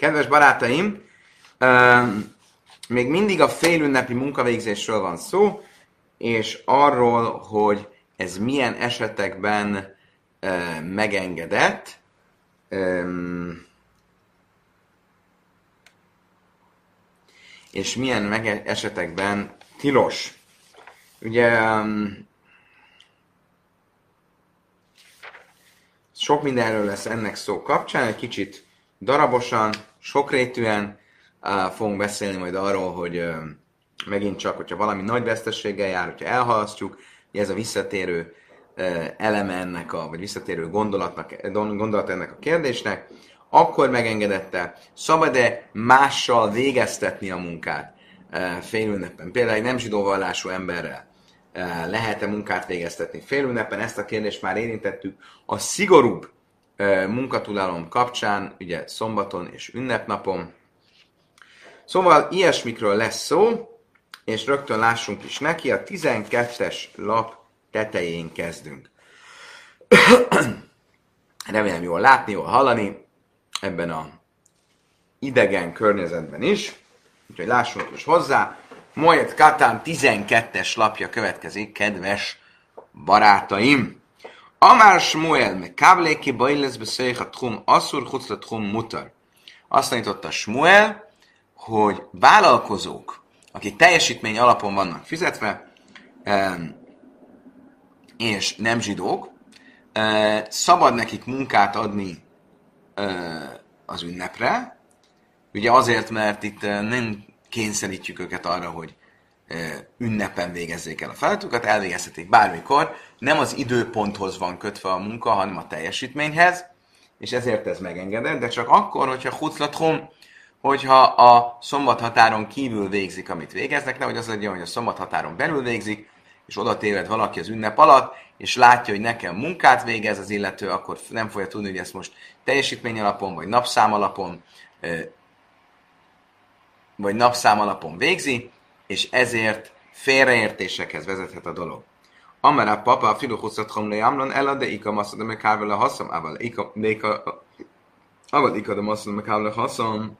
Kedves barátaim, még mindig a félünnepi munkavégzésről van szó, és arról, hogy ez milyen esetekben megengedett. és milyen esetekben tilos. Ugye sok mindenről lesz ennek szó kapcsán, egy kicsit darabosan, sokrétűen fogunk beszélni majd arról, hogy megint csak, hogyha valami nagy vesztességgel jár, hogyha elhalasztjuk, ez a visszatérő eleme ennek, a, vagy visszatérő gondolatnak, gondolat ennek a kérdésnek, akkor megengedette, szabad-e mással végeztetni a munkát félünneppen, például egy nem zsidó vallású emberrel, lehet-e munkát végeztetni félünneppen, ezt a kérdést már érintettük. A szigorúbb munkatulalom kapcsán, ugye szombaton és ünnepnapon. Szóval ilyesmikről lesz szó, és rögtön lássunk is neki, a 12-es lap tetején kezdünk. Remélem jól látni, jól hallani ebben a idegen környezetben is. Úgyhogy lássunk is hozzá. Moed Katán 12-es lapja következik, kedves barátaim. Amár Smuel, me kábléki bajlesz beszéljük a trum asszur, hucla trum mutar. Azt tanította Smuel, hogy vállalkozók, akik teljesítmény alapon vannak fizetve, és nem zsidók, szabad nekik munkát adni az ünnepre, ugye azért, mert itt nem kényszerítjük őket arra, hogy ünnepen végezzék el a feladatukat, elvégezhetik bármikor, nem az időponthoz van kötve a munka, hanem a teljesítményhez, és ezért ez megengedett, de csak akkor, hogyha huclatrom, hogyha a szombathatáron kívül végzik, amit végeznek, nehogy az legyen, hogy a szombathatáron belül végzik, és oda téved valaki az ünnep alatt, és látja, hogy nekem munkát végez az illető, akkor nem fogja tudni, hogy ezt most teljesítmény alapon, vagy napszám alapon, vagy napszám alapon végzi, és ezért félreértésekhez vezethet a dolog. Amara papa a filohuszat homle amron ela de ika maszad me kárvele haszam, ával ika, de ika, ával ika de maszad me kárvele haszam.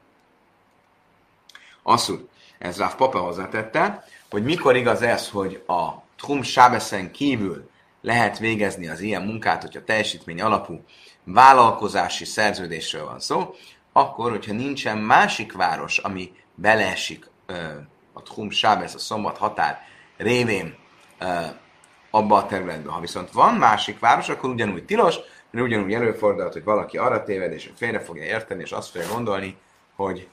Asszul. Ez Ráv papa hozzátette, hogy mikor igaz ez, hogy a Trum Sábeszen kívül lehet végezni az ilyen munkát, hogyha teljesítmény alapú vállalkozási szerződésről van szó, akkor, hogyha nincsen másik város, ami beleesik a Tchum Sábez, a szombat határ révén abba a területbe. Ha viszont van másik város, akkor ugyanúgy tilos, mert ugyanúgy előfordulhat, hogy valaki arra téved, és félre fogja érteni, és azt fogja gondolni, hogy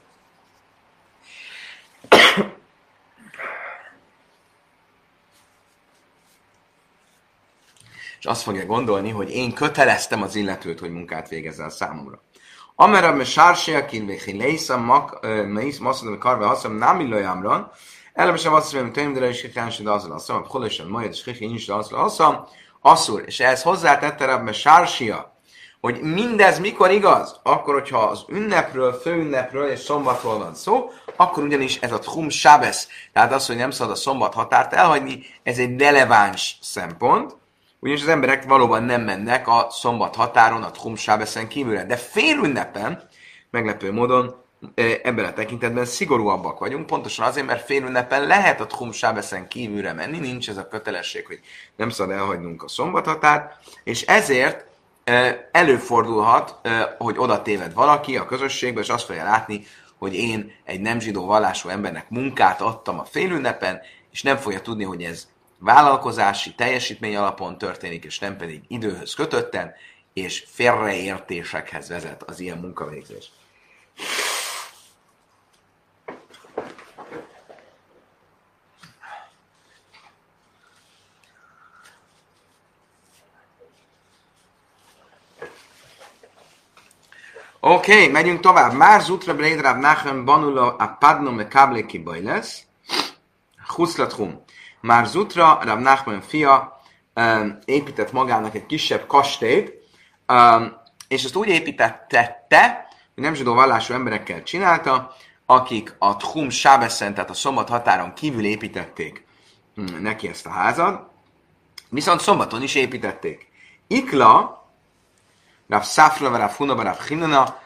és azt fogja gondolni, hogy én köteleztem az illetőt, hogy munkát végezzen számomra. Amera me sársia kin ve chileisa mak meis maszad me karve haszam nem illaj amran, elem sem azt mondom, hogy de is kikán se dazal asszam, holosan majd és kikán is dazal asszam, asszur, és ehhez hozzátette Rabbe sársia, hogy mindez mikor igaz? Akkor, hogyha az ünnepről, főünnepről és szombatról van szó, akkor ugyanis ez a Tchum Sábesz, tehát az, hogy nem szabad a szombat határt elhagyni, ez egy releváns szempont, ugyanis az emberek valóban nem mennek a szombat határon, a Tchum Sábeszen kívülre. De fél ünnepen, meglepő módon, ebben a tekintetben szigorúabbak vagyunk, pontosan azért, mert fél ünnepen lehet a Tchum Sábeszen kívülre menni, nincs ez a kötelesség, hogy nem szabad elhagynunk a szombathatárt, és ezért előfordulhat, hogy oda téved valaki a közösségbe, és azt fogja látni, hogy én egy nem zsidó vallású embernek munkát adtam a félünnepen, és nem fogja tudni, hogy ez vállalkozási teljesítmény alapon történik, és nem pedig időhöz kötötten, és félreértésekhez vezet az ilyen munkavégzés. Oké, okay, megyünk tovább. Már zutra brédráb nachem banula a padno me kable ki lesz. Huszlathum. Már Zutra, Rab Nachman fia um, épített magának egy kisebb kastélyt, um, és ezt úgy építette, hogy nem zsidó vallású emberekkel csinálta, akik a Tchum Sábeszen, tehát a szombat határon kívül építették hm, neki ezt a házat, viszont szombaton is építették. Ikla, Rav Szafra, Rav Hunaba, Rav Hinana,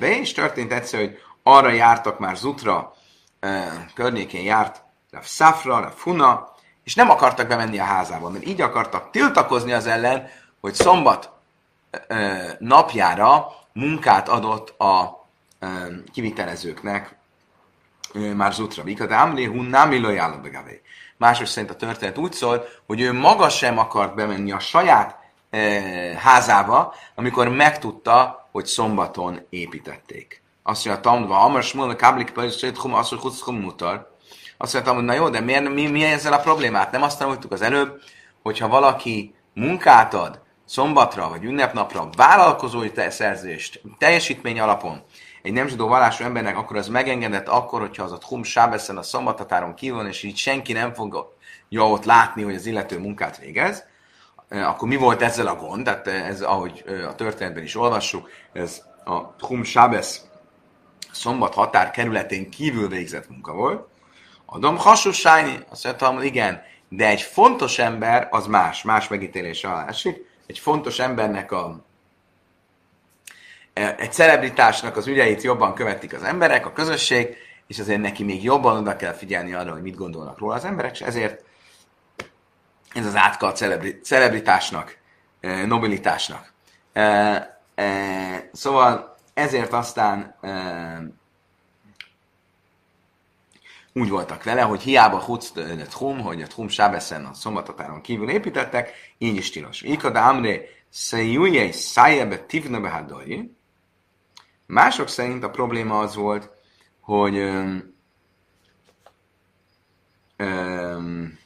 és történt egyszer, hogy arra jártak már Zutra, környékén járt Rav Safra, Rav Funa, és nem akartak bemenni a házába, mert így akartak tiltakozni az ellen, hogy szombat napjára munkát adott a kivitelezőknek már Zutra. de Amri hun nem illójálló Mások szerint a történet úgy szól, hogy ő maga sem akart bemenni a saját házába, amikor megtudta, hogy szombaton építették. Azt mondja, Tamdva, Amar Smulna Káblik Pajzsét Hum, azt mondja, Hum mutar. Azt mondja, hogy na jó, de miért, mi, mi ezzel a problémát? Nem azt tanultuk az előbb, hogyha valaki munkát ad szombatra vagy ünnepnapra vállalkozói szerzést teljesítmény alapon egy nem zsidó vallású embernek, akkor az megengedett akkor, hogyha az a hum sábeszen a szombathatáron kívül és így senki nem fogja ott látni, hogy az illető munkát végez, akkor mi volt ezzel a gond? Tehát ez, ahogy a történetben is olvassuk, ez a Hum Sábesz szombat határ kerületén kívül végzett munka volt. A Dom Hasussájni, azt mondtam, igen, de egy fontos ember az más, más megítélés alá esik. Egy fontos embernek a e, egy celebritásnak az ügyeit jobban követik az emberek, a közösség, és azért neki még jobban oda kell figyelni arra, hogy mit gondolnak róla az emberek, és ezért ez az átka a celebri- celebritásnak, e, nobilitásnak. E, szóval ezért aztán úgy voltak vele, hogy hiába hutz hum, hogy a hum sábeszen a szombathatáron kívül építettek, így is tilos. Ikada amre szejújjei szájebe tivna behadai. Mások szerint a probléma az volt, hogy öm, öm,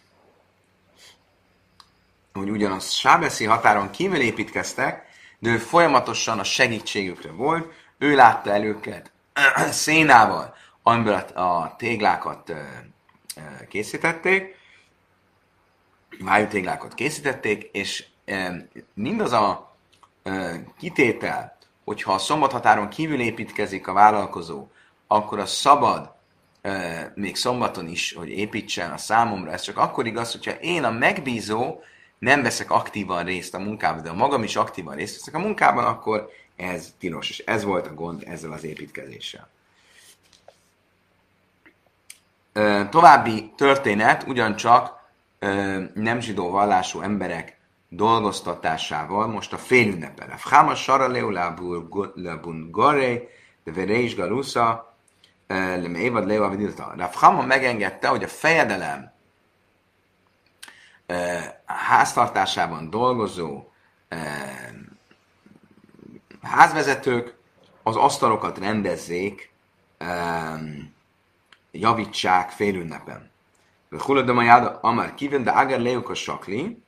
hogy ugyanaz sábeszi határon kívül építkeztek, de ő folyamatosan a segítségükre volt, ő látta el őket szénával, amiből a téglákat készítették, vájútéglákat készítették, és mindaz a kitétel, hogyha a szombathatáron kívül építkezik a vállalkozó, akkor a szabad még szombaton is, hogy építsen a számomra. Ez csak akkor igaz, hogyha én a megbízó nem veszek aktívan részt a munkában, de magam is aktívan részt veszek a munkában, akkor ez tilos. És ez volt a gond ezzel az építkezéssel. További történet ugyancsak nem zsidó vallású emberek dolgoztatásával, most a félünnepen. Fháma saraleu labun gore, de vereis galusza, lem évad leu avidilta. Rafhama megengedte, hogy a fejedelem háztartásában dolgozó házvezetők az asztalokat rendezzék javítsák félünnepen. Huladom a jáda, amár kívül, de agar lejuk a sakli,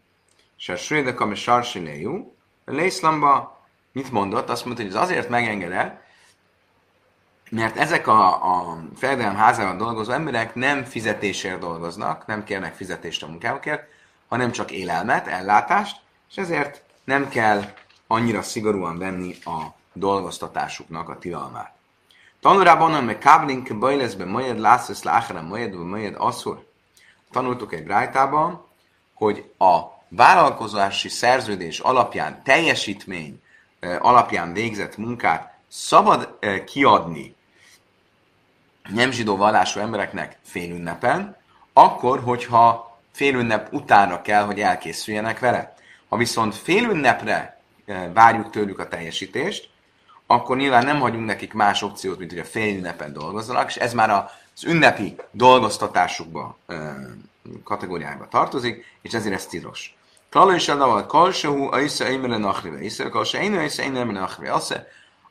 és a srédek, ami sarsi lejú, Lészlamba mit mondott? Azt mondta, hogy ez azért megengedett, mert ezek a, a fejedelem házában dolgozó emberek nem fizetésért dolgoznak, nem kérnek fizetést a munkájukért, hanem csak élelmet, ellátást, és ezért nem kell annyira szigorúan venni a dolgoztatásuknak a tilalmát. Tanulában, meg káblink bajleszbe majed lászesz láhra majed, majed asszur. Tanultuk egy brájtában, hogy a vállalkozási szerződés alapján, teljesítmény alapján végzett munkát szabad kiadni nem zsidó vallású embereknek félünnepen, akkor, hogyha félünnep utánra kell, hogy elkészüljenek vele. Ha viszont félünnepre várjuk tőlük a teljesítést, akkor nyilván nem hagyunk nekik más opciót, mint hogy a fél ünnepen dolgozzanak, és ez már az ünnepi dolgoztatásukba kategóriába tartozik, és ezért ez tilos. Kala is a kalsahú, a isza émele nachrive, isza kalsa én, isza nem nachrive.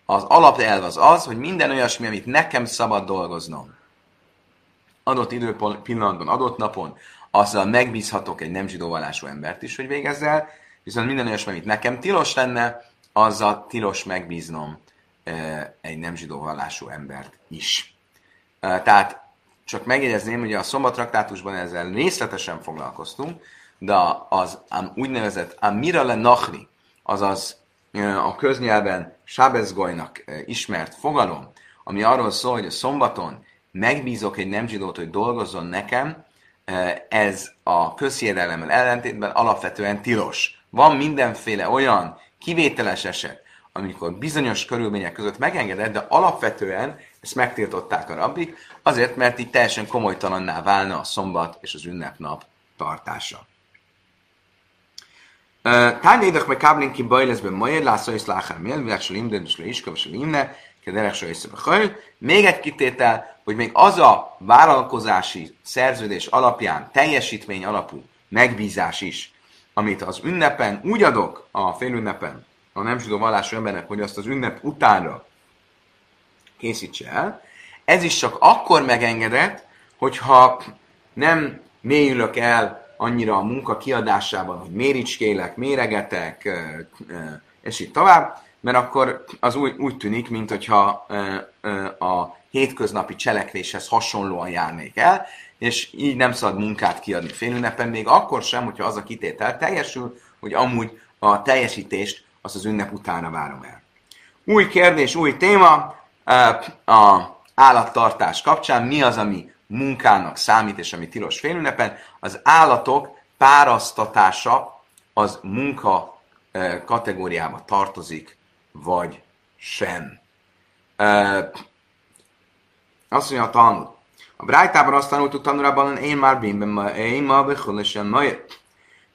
Az alapelv az az, hogy minden olyasmi, amit nekem szabad dolgoznom, adott időpillanatban, adott napon, azzal megbízhatok egy nem zsidó vallású embert is, hogy végezzel, viszont minden olyasmi, amit nekem tilos lenne, azzal tilos megbíznom egy nem zsidó vallású embert is. Tehát csak megjegyezném, hogy a szombatraktátusban ezzel részletesen foglalkoztunk, de az úgynevezett Amira le Nachri, azaz a köznyelven Sábezgolynak ismert fogalom, ami arról szól, hogy a szombaton megbízok egy nem zsidót, hogy dolgozzon nekem, ez a közhiedelemmel ellentétben alapvetően tilos. Van mindenféle olyan kivételes eset, amikor bizonyos körülmények között megengedett, de alapvetően ezt megtiltották a rabbik, azért, mert így teljesen komolytalanná válna a szombat és az ünnepnap tartása. Tányédak meg káblin ki bajleszben majed, lászó és láhár mél, világ se limden, és le iskava se limne, kederek se Még egy kitétel, hogy még az a vállalkozási szerződés alapján, teljesítmény alapú megbízás is, amit az ünnepen úgy adok, a félünnepen, a nem zsidó vallású embernek, hogy azt az ünnep utánra készítse el, ez is csak akkor megengedett, hogyha nem mélyülök el annyira a munka kiadásában, hogy méricskélek, méregetek, és így tovább, mert akkor az úgy, úgy tűnik, mintha a hétköznapi cselekvéshez hasonlóan járnék el, és így nem szabad munkát kiadni. Félünnepen, még akkor sem, hogyha az a kitétel teljesül, hogy amúgy a teljesítést azt az ünnep utána várom el. Új kérdés, új téma, a állattartás kapcsán mi az, ami munkának számít, és ami tilos félünnepen. Az állatok párasztatása az munka kategóriába tartozik, vagy sem. Azt mondja a Talmud. A Brájtában azt tanultuk tanulában, én már bimben, én ma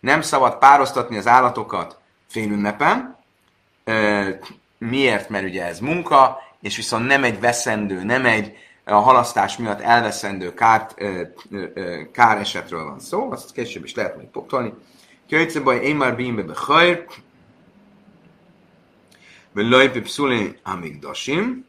Nem szabad pároztatni az állatokat félünnepen. Miért? Mert ugye ez munka, és viszont nem egy veszendő, nem egy a halasztás miatt elveszendő kár, kár esetről van szó, azt később is lehet majd poktolni. Kőce baj, én már bímbe be hajr, ve lajpi pszulin amigdasim.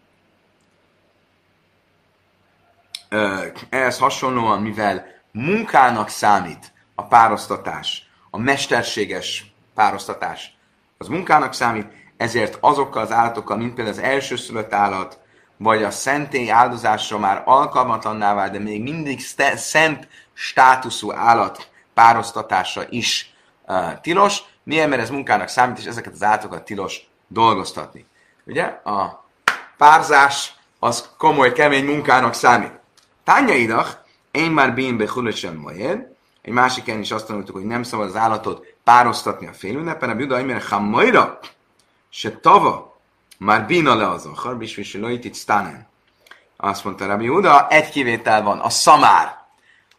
Ehhez hasonlóan, mivel munkának számít a párosztatás, a mesterséges párosztatás, az munkának számít, ezért azokkal az állatokkal, mint például az elsőszülött állat, vagy a szentély áldozásra már alkalmatlanná vált, de még mindig szent státuszú állat párosztatása is uh, tilos. Milyen, mert ez munkának számít, és ezeket az állatokat tilos dolgoztatni. Ugye? A párzás az komoly, kemény munkának számít. Tánya idach, én már bínbe hulösen majed, egy másik is azt tanultuk, hogy nem szabad az állatot pároztatni a félünnepen, a Buda Imer Hammaira, se tava, már bína le az akar, bisvisi lojtit stanen. Azt mondta Rabbi Huda, egy kivétel van, a szamár.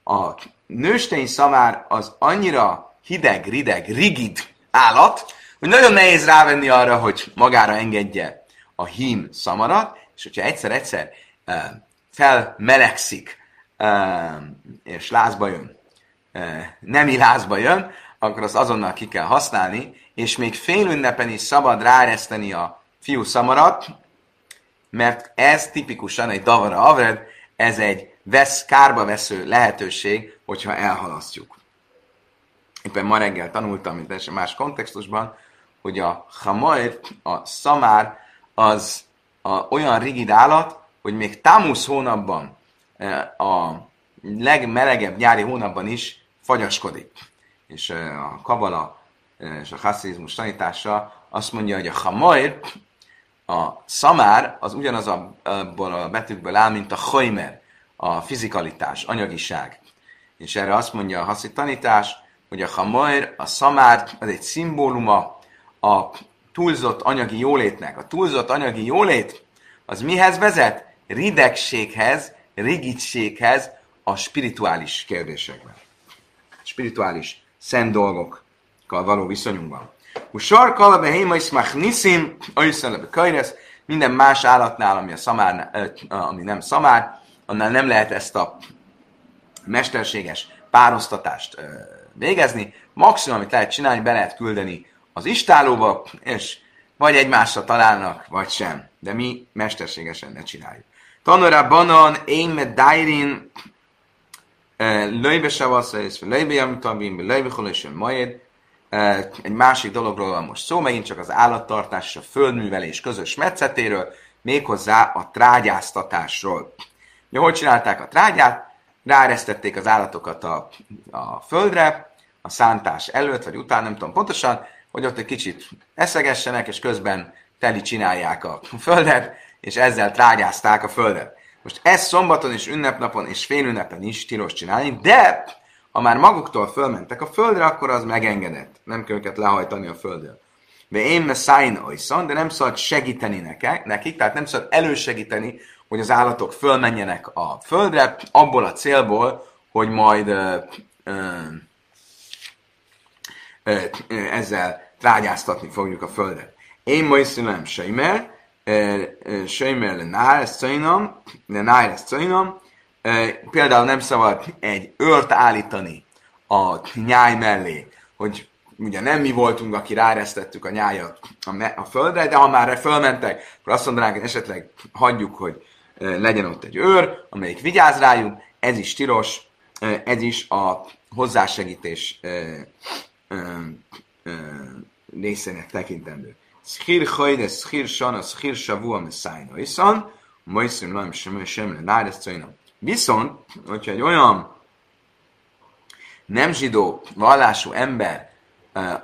A nőstény szamár az annyira hideg, rideg, rigid állat, hogy nagyon nehéz rávenni arra, hogy magára engedje a hím szamarat, és hogyha egyszer-egyszer uh, felmelegszik, uh, és lázba jön, uh, nemi lázba jön, akkor azt azonnal ki kell használni, és még fél ünnepen is szabad ráereszteni a fiú szamarat, mert ez tipikusan egy davara avred, ez egy vesz, kárba vesző lehetőség, hogyha elhalasztjuk. Éppen ma reggel tanultam, mint teljesen más kontextusban, hogy a hamajr, a szamár, az a, olyan rigid állat, hogy még támusz hónapban, e, a legmelegebb nyári hónapban is fagyaskodik. És a kabala és a hasszizmus tanítása azt mondja, hogy a hamajr, a szamár az ugyanaz a, abból a betűkből áll, mint a hojmer, a fizikalitás, anyagiság. És erre azt mondja a haszi tanítás, hogy a hamajr, a szamár, az egy szimbóluma a túlzott anyagi jólétnek. A túlzott anyagi jólét az mihez vezet? Ridegséghez, rigidséghez a spirituális kérdésekben. Spirituális szent dolgokkal való viszonyunkban. Usar kalabe hémais machniszim, ajszalebe kajresz, minden más állatnál, ami, a szamár, ami nem szamár, annál nem lehet ezt a mesterséges párosztatást végezni. Maximum, amit lehet csinálni, be lehet küldeni az istálóba, és vagy egymásra találnak, vagy sem. De mi mesterségesen ne csináljuk. Tanora banan, én med dairin, löjbe savasza, és löjbe jamtabim, löjbe holesen majed, egy másik dologról van most szó, megint csak az állattartás és a földművelés közös metszetéről, méghozzá a trágyáztatásról. Ja, hogy csinálták a trágyát? Ráresztették az állatokat a, a földre, a szántás előtt, vagy után, nem tudom pontosan, hogy ott egy kicsit eszegessenek, és közben teli csinálják a földet, és ezzel trágyázták a földet. Most ez szombaton és ünnepnapon és félünnepen is tilos csinálni, de ha már maguktól fölmentek a földre, akkor az megengedett. Nem kell őket lehajtani a földről. de én messzájn olyszon, de nem szabad segíteni nekik, nekik, tehát nem szabad elősegíteni, hogy az állatok fölmenjenek a földre, abból a célból, hogy majd ö, ö, ö, ezzel trágyáztatni fogjuk a földet. Én ma iszülem sejmer, sejmer le náres cajnam, le náres cajnam, például nem szabad egy őrt állítani a nyáj mellé, hogy ugye nem mi voltunk, aki ráresztettük a nyájat a, a földre, de ha már fölmentek, akkor azt mondanánk, hogy esetleg hagyjuk, hogy legyen ott egy őr, amelyik vigyáz rájuk, ez is tilos, ez is a hozzásegítés részének tekintendő. Szchír hajde, szchír sana, szchír savua, meszájna, iszan, majszim nem sem, sem le, nájresz Viszont, hogyha egy olyan nem zsidó vallású ember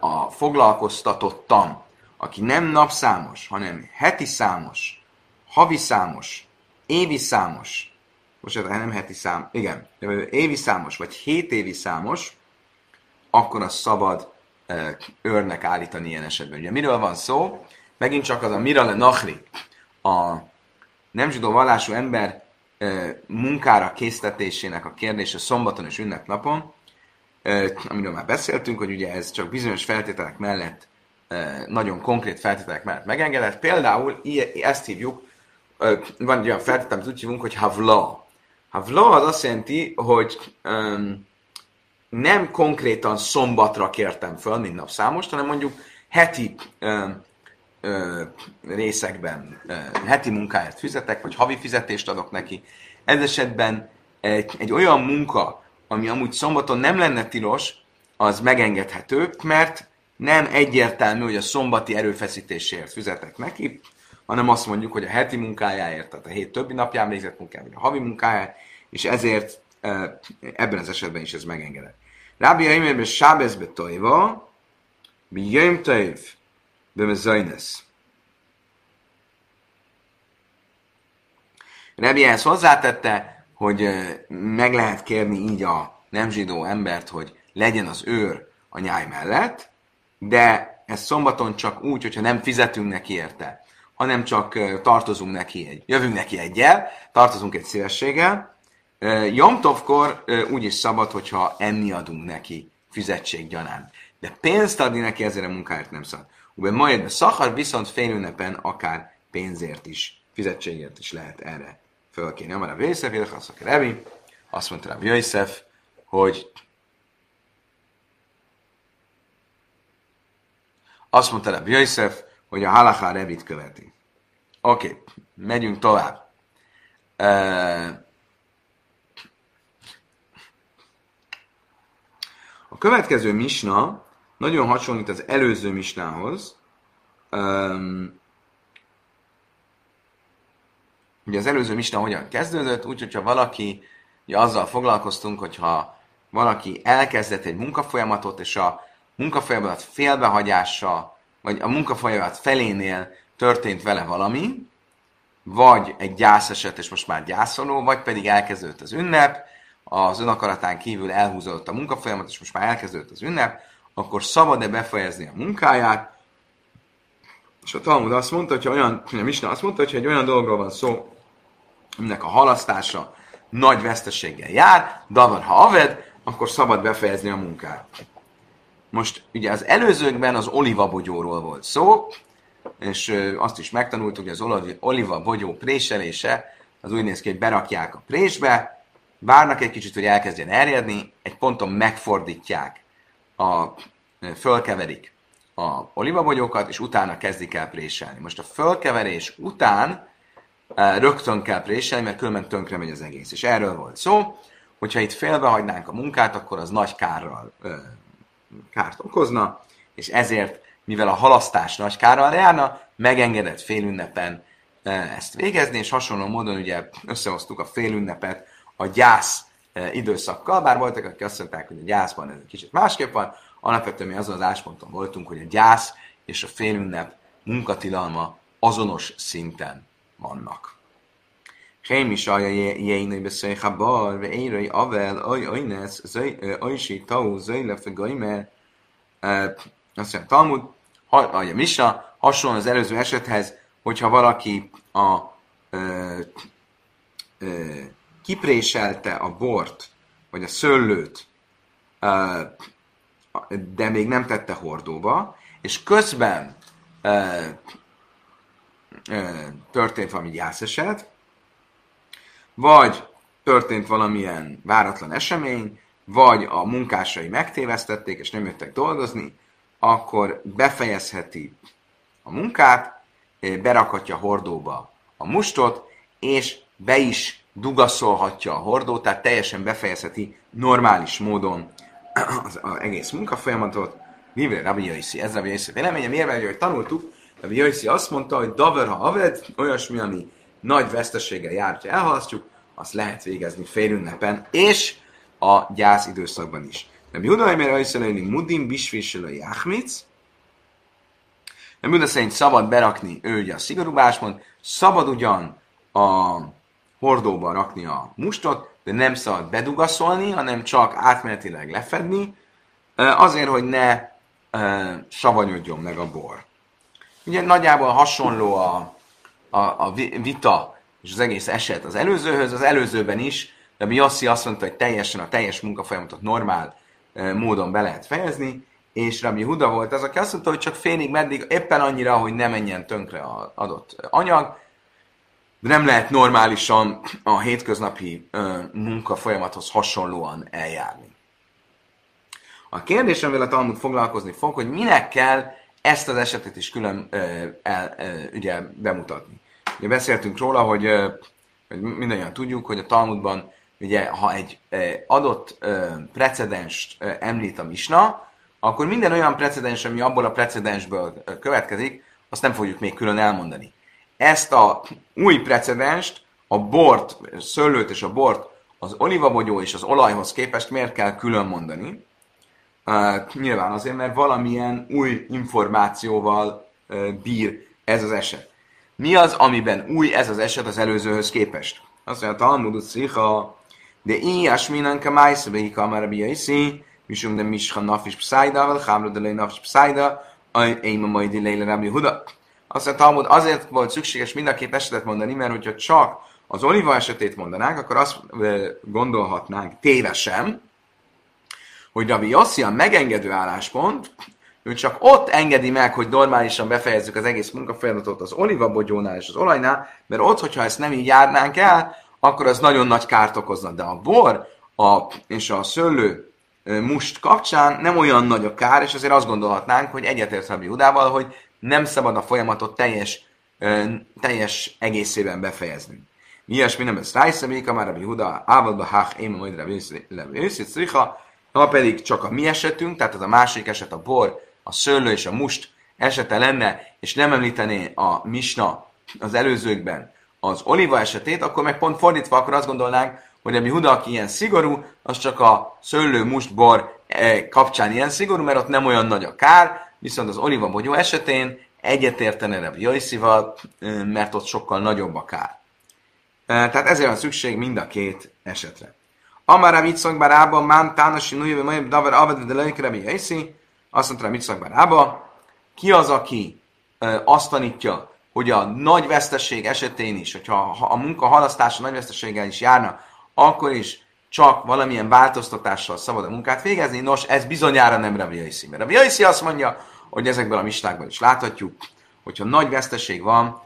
a foglalkoztatottam, aki nem napszámos, hanem heti számos, havi számos, évi számos, most nem heti szám, igen, évi számos, vagy hét évi számos, akkor az szabad őrnek állítani ilyen esetben. Ugye miről van szó? Megint csak az a Mirale Nachri, a nem zsidó vallású ember munkára késztetésének a kérdése szombaton és ünnepnapon, amiről már beszéltünk, hogy ugye ez csak bizonyos feltételek mellett, nagyon konkrét feltételek mellett megengedett. Például ezt hívjuk, van egy olyan feltétel, amit úgy hívunk, hogy havla. Havla az azt jelenti, hogy um, nem konkrétan szombatra kértem föl, mint napszámost, hanem mondjuk heti um, ö, részekben ö, heti munkáért fizetek, vagy havi fizetést adok neki. Ez esetben egy, egy olyan munka, ami amúgy szombaton nem lenne tilos, az megengedhető, mert nem egyértelmű, hogy a szombati erőfeszítésért fizetek neki, hanem azt mondjuk, hogy a heti munkájáért, tehát a hét többi napján végzett munkájáért, a havi munkájáért, és ezért ebben az esetben is ez megengedett. Rábi Aimerbe Sábezbe Tojva, Bi Jöjm Tojv, Bemezajnesz. Rebi ezt hozzátette, hogy meg lehet kérni így a nem zsidó embert, hogy legyen az őr a nyáj mellett, de ez szombaton csak úgy, hogyha nem fizetünk neki érte, hanem csak tartozunk neki egy, jövünk neki egyel, tartozunk egy szívességgel. Jomtovkor úgy is szabad, hogyha enni adunk neki fizetség gyanánt. De pénzt adni neki ezért a munkáért nem szabad. Ube majd a szakar viszont félünnepen akár pénzért is, fizetségért is lehet erre fölkérni. Amara a Yosef, Ilchaszak Rebi, azt mondta Rabbi Yosef, hogy azt mondta Rabbi Yosef, hogy a halaká Rebit követi. Oké, okay, megyünk tovább. Következő misna nagyon hasonlít az előző misnához. Um, ugye az előző misna hogyan kezdődött, úgy, hogyha valaki, ugye azzal foglalkoztunk, hogyha valaki elkezdett egy munkafolyamatot, és a munkafolyamat félbehagyása, vagy a munkafolyamat felénél történt vele valami, vagy egy gyászeset, és most már gyászoló, vagy pedig elkezdődött az ünnep, az önakaratán kívül elhúzódott a munkafolyamat, és most már elkezdődött az ünnep, akkor szabad-e befejezni a munkáját? És a Talmud azt mondta, hogy olyan, a Misna azt mondta, hogy egy olyan dologról van szó, aminek a halasztása nagy veszteséggel jár, davar ha aved, akkor szabad befejezni a munkát. Most ugye az előzőkben az olivabogyóról volt szó, és azt is megtanultuk, hogy az olivabogyó préselése az úgy néz ki, hogy berakják a présbe, várnak egy kicsit, hogy elkezdjen erjedni, egy ponton megfordítják a, fölkeverik a olivabogyókat, és utána kezdik el préselni. Most a fölkeverés után rögtön kell préselni, mert különben tönkre megy az egész. És erről volt szó, hogyha itt félbehagynánk a munkát, akkor az nagy kárral, kárt okozna, és ezért, mivel a halasztás nagy kárral járna, megengedett félünnepen ezt végezni, és hasonló módon ugye összehoztuk a félünnepet a gyász időszakkal, bár voltak, akik azt mondták, hogy a gyászban ez egy kicsit másképp van, alapvetően mi azon az ásponton voltunk, hogy a gyász és a félünnep munkatilalma azonos szinten vannak. Hém is alja jéinai beszélj habar, ve érai avel, aj ajnesz, ajsi tau, zajle fe gajmer. Azt mondja, Talmud, ha, a Misna hasonló az előző esethez, hogyha valaki a ö, ö, kipréselte a bort, vagy a szőlőt, ö, de még nem tette hordóba, és közben történt valami gyászeset, vagy történt valamilyen váratlan esemény, vagy a munkásai megtévesztették, és nem jöttek dolgozni, akkor befejezheti a munkát, berakhatja hordóba a mustot, és be is dugaszolhatja a hordót, tehát teljesen befejezheti normális módon az, az egész munkafolyamatot. Mivel Rabbi Jaiszi, ez Rabbi Jaiszi véleménye, miért hogy tanultuk, Rabbi Jaiszi azt mondta, hogy daver ha aved, olyasmi, ami nagy veszteséggel jár, ha elhalasztjuk, azt lehet végezni félünnepen, és a gyász időszakban is. Nem Judai, mert ajszolani mudim bisvisel a jáhmic, nem Juda szerint szabad berakni, ő ugye a szigorú báspont, szabad ugyan a hordóba rakni a mustot, de nem szabad bedugaszolni, hanem csak átmenetileg lefedni, azért, hogy ne savanyodjon meg a bor. Ugye nagyjából hasonló a, a, a vita és az egész eset az előzőhöz, az előzőben is, de mi Yossi azt mondta, hogy teljesen a teljes munkafolyamatot normál módon be lehet fejezni, és Rabbi Huda volt az, aki azt mondta, hogy csak félig meddig, éppen annyira, hogy ne menjen tönkre az adott anyag, de nem lehet normálisan a hétköznapi munka folyamathoz hasonlóan eljárni. A kérdés, amivel a Talmud foglalkozni fog, hogy minek kell ezt az esetet is külön ö, el, ö, ugye bemutatni. Ugye beszéltünk róla, hogy, ö, hogy mindannyian tudjuk, hogy a Talmudban ugye, ha egy adott ö, precedenst ö, említ a Misna, akkor minden olyan precedens, ami abból a precedensből következik, azt nem fogjuk még külön elmondani ezt a új precedenst, a bort, szőlőt és a bort az olivabogyó és az olajhoz képest miért kell külön mondani? Uh, nyilván azért, mert valamilyen új információval uh, bír ez az eset. Mi az, amiben új ez az eset az előzőhöz képest? Azt mondja, Talmud utciha, de ilyes minden kamájsz, végig kamara biaiszi, misum de misha nafis pszájda, vel hámra de lej nafis pszájda, ajma majd huda. Azt mondja, Talmud azért volt szükséges mind a két esetet mondani, mert hogyha csak az oliva esetét mondanánk, akkor azt gondolhatnánk tévesen, hogy Rabbi Yossi a megengedő álláspont, ő csak ott engedi meg, hogy normálisan befejezzük az egész munkafolyamatot az bogyónál és az olajnál, mert ott, hogyha ezt nem így járnánk el, akkor az nagyon nagy kárt okozna. De a bor a, és a szőlő must kapcsán nem olyan nagy a kár, és azért azt gondolhatnánk, hogy egyetért Rabbi Judával, hogy nem szabad a folyamatot teljes, teljes egészében befejezni. Ilyesmi nem ez rájszemik, már Rabbi Huda, Ávadba, Hach, én majd Rabbi Őszit, ha pedig csak a mi esetünk, tehát az a másik eset a bor, a szőlő és a must esete lenne, és nem említené a misna az előzőkben az oliva esetét, akkor meg pont fordítva, akkor azt gondolnánk, hogy a mi Huda, aki ilyen szigorú, az csak a szőlő mustbor eh, kapcsán ilyen szigorú, mert ott nem olyan nagy a kár, viszont az oliva bogyó esetén egyetértene Rabbi Jajszival, eh, mert ott sokkal nagyobb a kár. Eh, tehát ezért van szükség mind a két esetre. Amara Mitzak Barába, Mán Tánasi Nujve Majab Davar Aved de Lejk Rabbi Jajszi, azt mondta Mitzak Barába, ki az, aki azt tanítja, hogy a nagy veszteség esetén is, hogyha a munka halasztása nagy veszteséggel is járna, akkor is csak valamilyen változtatással szabad a munkát végezni. Nos, ez bizonyára nem Rabbi Yaisi. Mert Rabbi Yaisi azt mondja, hogy ezekből a mistákban is láthatjuk, hogyha nagy veszteség van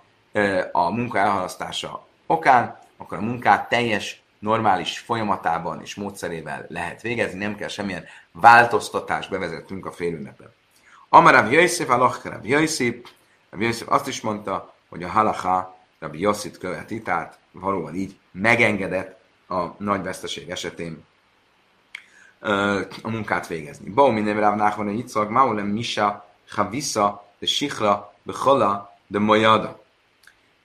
a munka elhalasztása okán, akkor a munkát teljes, normális folyamatában és módszerével lehet végezni, nem kell semmilyen változtatást bevezetnünk a félünnepen. Amar Rabbi Yosef, Alach Rabbi Yosef, Rabbi Yosef azt is mondta, hogy a halacha Rabbi Yosef követi, tehát valóban így megengedett a nagy veszteség esetén a munkát végezni. Baumi nem Rav Nachman a Yitzhak, Maulem Misha, Chavisa, de Sichra, de Chola, de Mojada.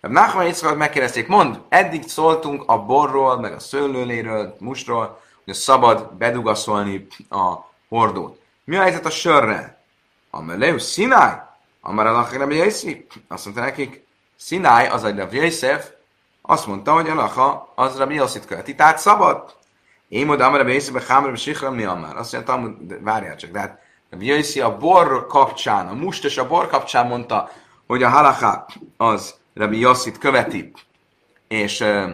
Rav Nachman Yitzhak megkérdezték, mond, eddig szóltunk a borról, meg a szőlőléről, mustról, hogy szabad bedugaszolni a hordót. Mi a helyzet a sörrel? Ameleu Sinai, Amara Lachir Azt mondta nekik, Sinai, az egy Rabbi Yosef, azt mondta, hogy Alaha az Rabbi Yossit követi, tehát szabad. Én mondom, Rabbi Yossi, Bechámra, Becsikra, mi Amár. Azt mondta, de várjál csak, de hát Jöjszi a bor kapcsán, a must és a bor kapcsán mondta, hogy a halaká az Rabbi Yossit követi, és ö,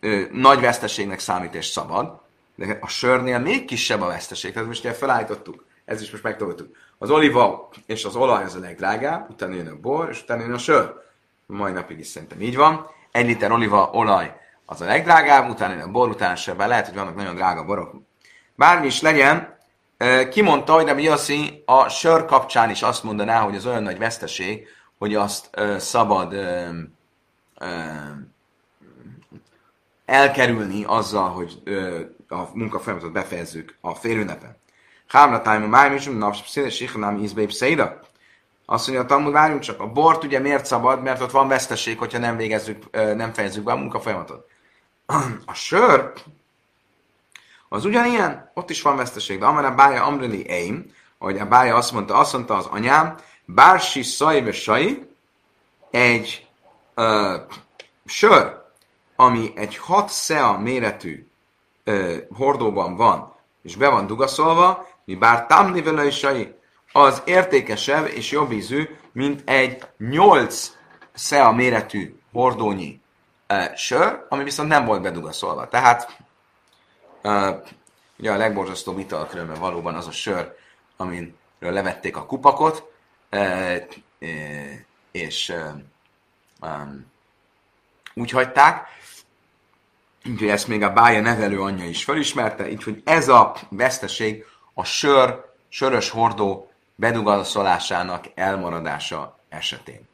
ö, nagy veszteségnek számít és szabad, de a sörnél még kisebb a veszteség. Tehát most ugye felállítottuk, ez is most megtanultuk. Az oliva és az olaj az a legdrágább, utána jön a bor, és utána jön a sör. Mai napig is szerintem így van. Egy liter oliva olaj az a legdrágább, utána a bor, utána sör, lehet, hogy vannak nagyon drága borok. Bármi is legyen, kimondta, hogy Rabbi Yossi a sör kapcsán is azt mondaná, hogy az olyan nagy veszteség, hogy azt szabad elkerülni azzal, hogy a munkafolyamatot befejezzük a félünnepen. Hámra tájma májmisum, napszéles sichanám ízbéb széda. Azt mondja, Talmud, várjunk csak, a bort ugye miért szabad, mert ott van veszteség, hogyha nem végezzük, nem fejezzük be a munkafolyamatot. A sör, az ugyanilyen, ott is van veszteség, de amire bája amreli eim, ahogy a bája azt mondta, azt mondta az anyám, bársi szaj sai, egy ö, sör, ami egy 6 szea méretű ö, hordóban van, és be van dugaszolva, mi bár tamni vele sai, az értékesebb és jobb ízű, mint egy 8 szea méretű hordónyi ö, sör, ami viszont nem volt bedugaszolva. Tehát ö, ugye a legborzasztóbb ital különben valóban az a sör, amin levették a kupakot, és úgy hagyták, úgyhogy ezt még a bája nevelő anyja is felismerte, így hogy ez a veszteség a sör, sörös hordó bedugalaszolásának elmaradása esetén.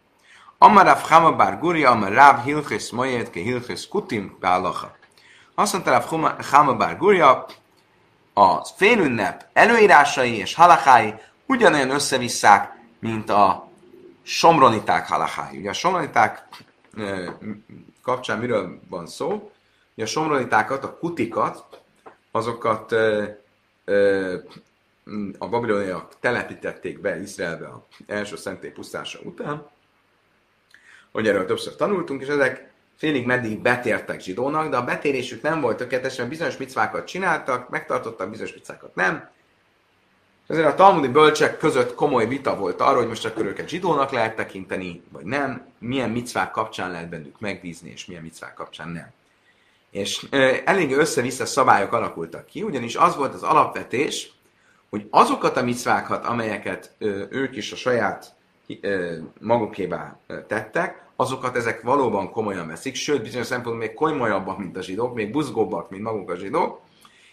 Amarav Hamabar Guri, Amarav Hilchis Moyed, ke Hilchis Kutim, Bálacha. Azt mondta Rav Hamabar Gurja, a félünnep előírásai és halachái ugyanolyan összevisszák, mint a somroniták halachái. Ugye a somroniták kapcsán miről van szó? Ugye a somronitákat, a kutikat, azokat a babiloniak telepítették be Izraelbe az első szentély pusztása után, hogy erről többször tanultunk, és ezek félig meddig betértek zsidónak, de a betérésük nem volt tökéletes, mert bizonyos micvákat csináltak, megtartottak, bizonyos micvákat nem, ezért a talmudi bölcsek között komoly vita volt arról, hogy most akkor őket zsidónak lehet tekinteni, vagy nem, milyen micvák kapcsán lehet bennük megbízni, és milyen micvák kapcsán nem. És elég össze-vissza szabályok alakultak ki, ugyanis az volt az alapvetés, hogy azokat a micvákat, amelyeket ők is a saját magukévá tettek, azokat ezek valóban komolyan veszik, sőt, bizonyos szempontból még komolyabbak, mint a zsidók, még buzgóbbak, mint maguk a zsidók,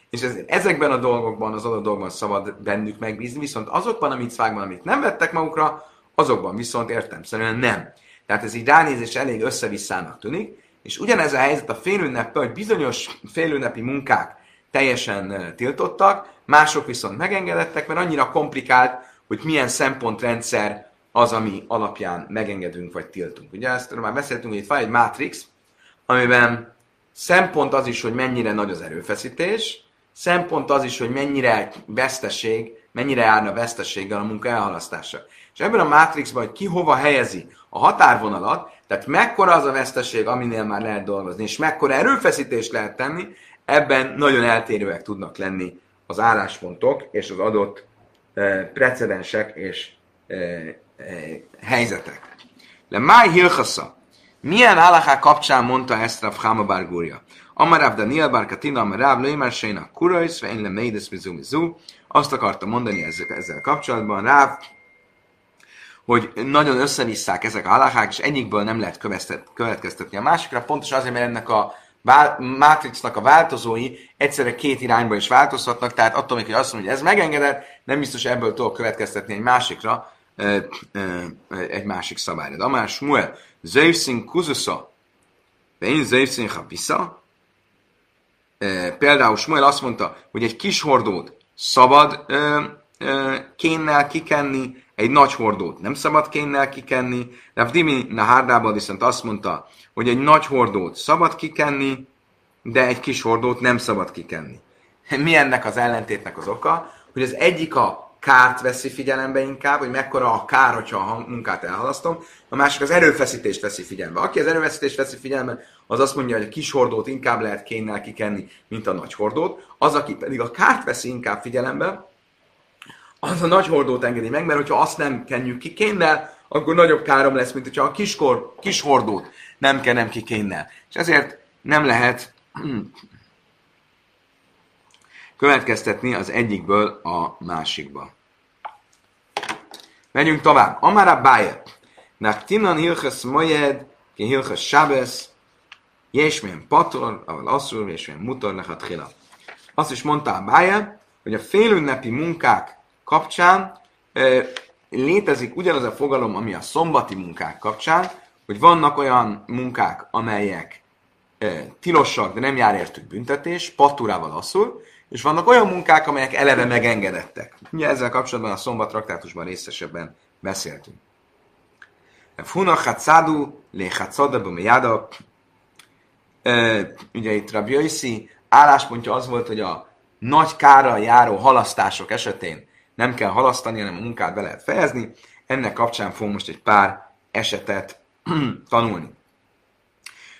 és ez, ezekben a dolgokban, az adott dolgokban szabad bennük megbízni, viszont azokban a micvákban, amit nem vettek magukra, azokban viszont értelmszerűen nem. Tehát ez így ránézés elég összevisszának tűnik, és ugyanez a helyzet a félünneppel, hogy bizonyos félünnepi munkák teljesen tiltottak, mások viszont megengedettek, mert annyira komplikált, hogy milyen szempontrendszer az, ami alapján megengedünk vagy tiltunk. Ugye ezt már beszéltünk, hogy itt van egy matrix, amiben szempont az is, hogy mennyire nagy az erőfeszítés, szempont az is, hogy mennyire veszteség, mennyire járna vesztességgel a munka elhalasztása. És ebben a mátrixban, hogy ki hova helyezi a határvonalat, tehát mekkora az a veszteség, aminél már lehet dolgozni, és mekkora erőfeszítést lehet tenni, ebben nagyon eltérőek tudnak lenni az álláspontok és az adott e, precedensek és e, e, helyzetek. Le Máj Hilchassa, milyen állahák kapcsán mondta ezt Rav Hama Bargúria? Amarav Daniel Barkatina, Amarav Leimar Sejna Kurajsz, Vein Le Meides Mizu. Azt akarta mondani ezzel, ezzel kapcsolatban Ráv, hogy nagyon összevisszák ezek a halachák, és egyikből nem lehet következtetni a másikra, pontosan azért, mert ennek a mátrixnak a változói egyszerre két irányba is változhatnak, tehát attól még, hogy azt mondja, hogy ez megengedett, nem biztos ebből tudok következtetni egy másikra, egy másik szabályra. De Amár Smuel, Zöjszín Kuzusza, de én Zöjszín Hapisza, például Smuel azt mondta, hogy egy kis hordót szabad kénnel kikenni, egy nagy hordót nem szabad kénnel kikenni. Rav Dimi Nahárdában viszont azt mondta, hogy egy nagy hordót szabad kikenni, de egy kis hordót nem szabad kikenni. Mi ennek az ellentétnek az oka? Hogy az egyik a kárt veszi figyelembe inkább, hogy mekkora a kár, hogyha a munkát elhalasztom, a másik az erőfeszítést veszi figyelembe. Aki az erőfeszítést veszi figyelembe, az azt mondja, hogy a kis hordót inkább lehet kénnel kikenni, mint a nagy hordót. Az, aki pedig a kárt veszi inkább figyelembe, az a nagy hordót engedi meg, mert hogyha azt nem kenjük ki kénnel, akkor nagyobb károm lesz, mint hogyha a kiskor, kis hordót nem kenem ki kénnel. És ezért nem lehet következtetni az egyikből a másikba. Megyünk tovább. Amara Bájet. Nach tinan hilches mojed, ki hilches sábesz, Jésmén pator, ahol asszul, jésmén mutor hila. Azt is mondta a Báje, hogy a félünnepi munkák kapcsán létezik ugyanaz a fogalom, ami a szombati munkák kapcsán, hogy vannak olyan munkák, amelyek tilosak, de nem jár értük büntetés, paturával asszul, és vannak olyan munkák, amelyek eleve megengedettek. Ugye ezzel kapcsolatban a szombat traktátusban részesebben beszéltünk. Funa chatszadu, le chatszadabu jada. Ugye itt Rabbi Yossi álláspontja az volt, hogy a nagy kára járó halasztások esetén nem kell halasztani, hanem a munkát be lehet fejezni. Ennek kapcsán fogunk most egy pár esetet tanulni.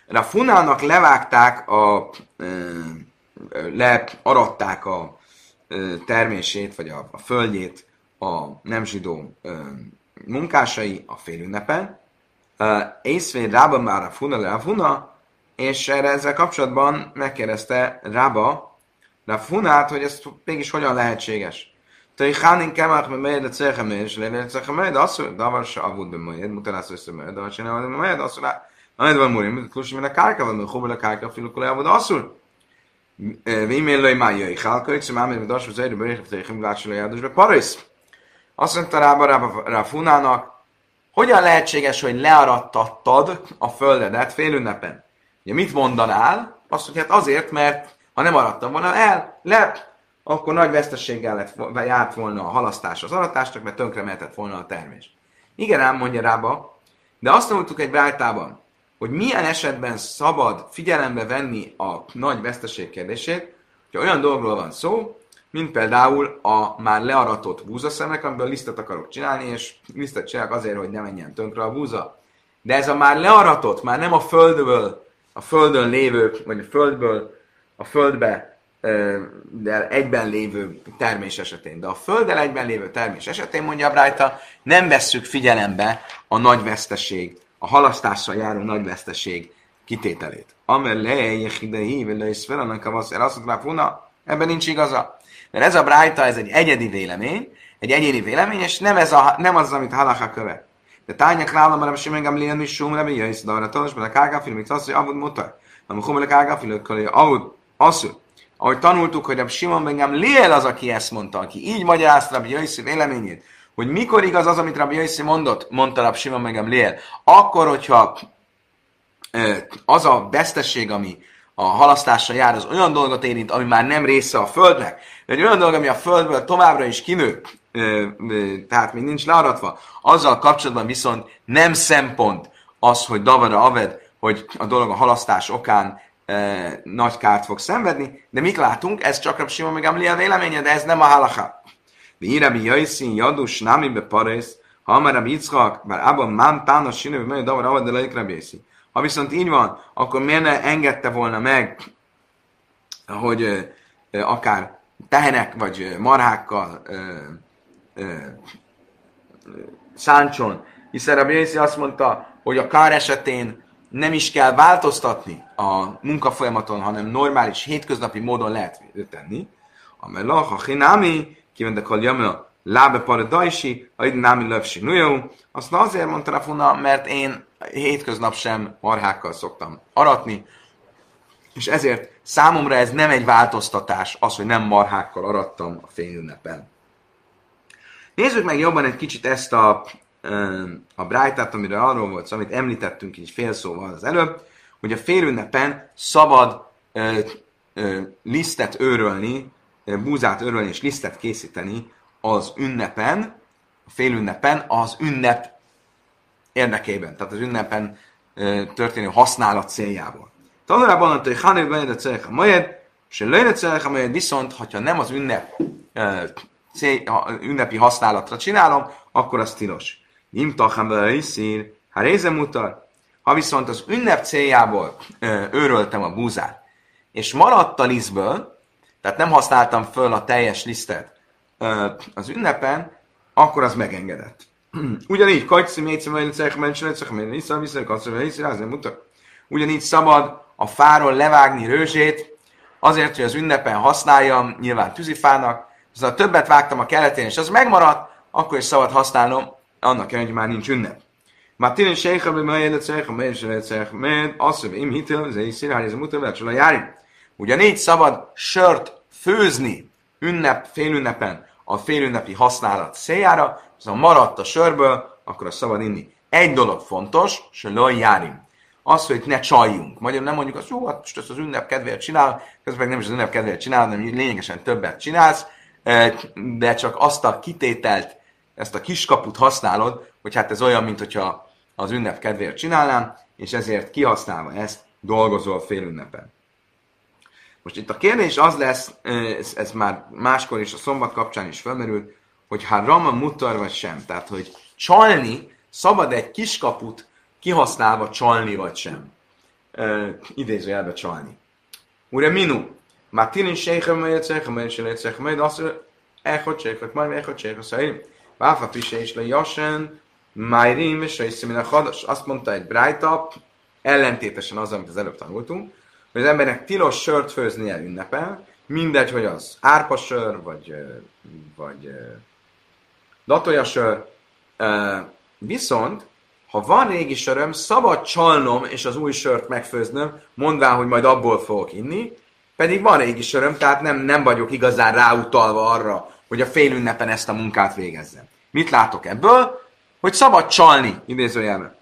A Funának levágták a learatták a termését, vagy a, a földjét a nem zsidó munkásai a félünnepen. Észvé Rába már a funa le a funa, és erre ezzel kapcsolatban megkérdezte Rába, de a funát, hogy ez mégis hogyan lehetséges. Tehát Hánin kemach me melyed a cechem és le a cechem melyed, azt mondja, de van se avud be melyed, mutalász össze melyed, de van se nem melyed, azt mondja, Amelyed van múlim, mit klusim, mert a kárka van, mert hobban a kárka, filukul elvod, asszul. ואם אין לו מה יאכל, כוח שמאמין ודוש וזה ידבר לפתחים ולעד שלא ידוש בפריס. Azt mondta rába Ráfunának, hogyan lehetséges, hogy learattattad a földedet félünnepen? Ugye mit mondanál? Azt, hogy hát azért, mert ha nem arattam volna el, le, akkor nagy veszteséggel lett, járt volna a halasztás az aratásnak, mert tönkre mehetett volna a termés. Igen, ám mondja rába, de azt mondtuk egy brájtában, hogy milyen esetben szabad figyelembe venni a nagy veszteség kérdését, hogy olyan dolgról van szó, mint például a már learatott búzaszemek, amiből lisztet akarok csinálni, és lisztet csinálok azért, hogy ne menjen tönkre a búza. De ez a már learatott, már nem a földből, a földön lévő, vagy a földből, a földbe de egyben lévő termés esetén. De a földdel egyben lévő termés esetén, mondja Brájta, nem vesszük figyelembe a nagy veszteség a halasztással járó nagy veszteség kitételét. Amer lejjek ide hív, le is felanak a vasz, azt mondta, ebben nincs igaza. Mert ez a brájta, ez egy egyedi vélemény, egy egyéni vélemény, és nem, ez a, nem az, amit halacha követ. De tányak nálam, mert sem engem lén is sum, rebi jöjsz, de arra talos, mert a kágáfil, mit azt, hogy avud mutar. Nem a kágáfil, hogy avud, asszul. Ahogy tanultuk, hogy a Simon engem Liel az, aki ezt mondta, aki így magyarázta Rabbi Jöjsz véleményét, hogy mikor igaz az, amit Rabbi Yossi mondott, mondta Rabbi Simon megem Lél, akkor, hogyha az a vesztesség, ami a halasztással jár, az olyan dolgot érint, ami már nem része a Földnek, egy olyan dolog, ami a Földből továbbra is kinő, tehát még nincs learatva, azzal kapcsolatban viszont nem szempont az, hogy Davara Aved, hogy a dolog a halasztás okán e, nagy kárt fog szenvedni, de mit látunk? Ez csak a Simon Megamlia véleménye, de ez nem a halacha. Vira mi jöjszín jadus nami be parész, ha már Rabbi Yitzchak, bár abban mám tána sinő, hogy davar avad, de lejük Rabbi Ha viszont így van, akkor miért ne engedte volna meg, hogy akár tehenek vagy marhákkal ö, ö, száncson, hiszen Rabbi Yossi azt mondta, hogy a kár esetén nem is kell változtatni a munkafolyamaton, hanem normális, hétköznapi módon lehet tenni. Amely lacha chinami, kiven de kol jamna lábe paradajsi, aid námi lövsi nujó. Azt azért mondta Rafuna, mert én hétköznap sem marhákkal szoktam aratni, és ezért számomra ez nem egy változtatás, az, hogy nem marhákkal arattam a fényünnepen. Nézzük meg jobban egy kicsit ezt a, a Brájtát, amire arról volt szó, amit említettünk így fél szóval az előbb, hogy a félünnepen szabad ö, ö, lisztet őrölni búzát örölni és lisztet készíteni az ünnepen, a félünnepen, az ünnep érdekében, tehát az ünnepen történő használat céljából. Tanulában mondta, hogy Hanő Bened a Majed, és a Majed viszont, ha nem az ünnep, cél, ünnepi használatra csinálom, akkor az tilos. Nim tacham iszír, ha rézem utal, ha viszont az ünnep céljából őröltem a búzát, és maradt a lisztből, tehát nem használtam föl a teljes lisztet az ünnepen, akkor az megengedett. Ugyanígy, kajci, méci, majd cech, csinálj, cech, majd vissza, vissza, kajci, vissza, az nem mutat. Ugyanígy szabad a fáról levágni rőzsét, azért, hogy az ünnepen használjam, nyilván tűzifának, ha többet vágtam a keletén, és az megmaradt, akkor is szabad használnom, annak hogy már nincs ünnep. Martin Sheikha be mai élet Sheikha, mai élet Sheikha, mai azt mondja, im hitel, ez egy szirhány, ez a mutatva, csak a jári. Ugyanígy szabad sört főzni ünnep, félünnepen a félünnepi használat széljára, ha maradt a sörből, akkor azt szabad inni. Egy dolog fontos, se járim. Az, hogy ne csaljunk. Magyarul nem mondjuk azt, jó, hát ezt az ünnep kedvéért csinál, közben nem is az ünnep kedvéért csinál, hanem lényegesen többet csinálsz, de csak azt a kitételt, ezt a kiskaput használod, hogy hát ez olyan, mint hogyha az ünnep kedvéért csinálnám, és ezért kihasználva ezt dolgozol fél ünnepen. Most itt a kérdés az lesz, ez, ez már máskor is a szombat kapcsán is felmerült, hogy ha Rama mutar vagy sem. Tehát, hogy csalni, szabad egy kiskaput kihasználva csalni vagy sem. Uh, idézőjelbe csalni. Ure minu, már tinin sejchem, majd szejchem, majd sejchem, majd azt echot sejchem, majd sejchem, szóval Váfa pise is le jasen, Májrim, és a hadas. Azt mondta egy brájta, ellentétesen az, amit az előbb tanultunk, hogy az embernek tilos sört főznie ünnepel, mindegy, hogy az árpasör, vagy, vagy datójasör, viszont ha van régi söröm, szabad csalnom és az új sört megfőznöm, mondván, hogy majd abból fogok inni, pedig van régi söröm, tehát nem, nem vagyok igazán ráutalva arra, hogy a fél ünnepen ezt a munkát végezzem. Mit látok ebből? Hogy szabad csalni, idézőjelben.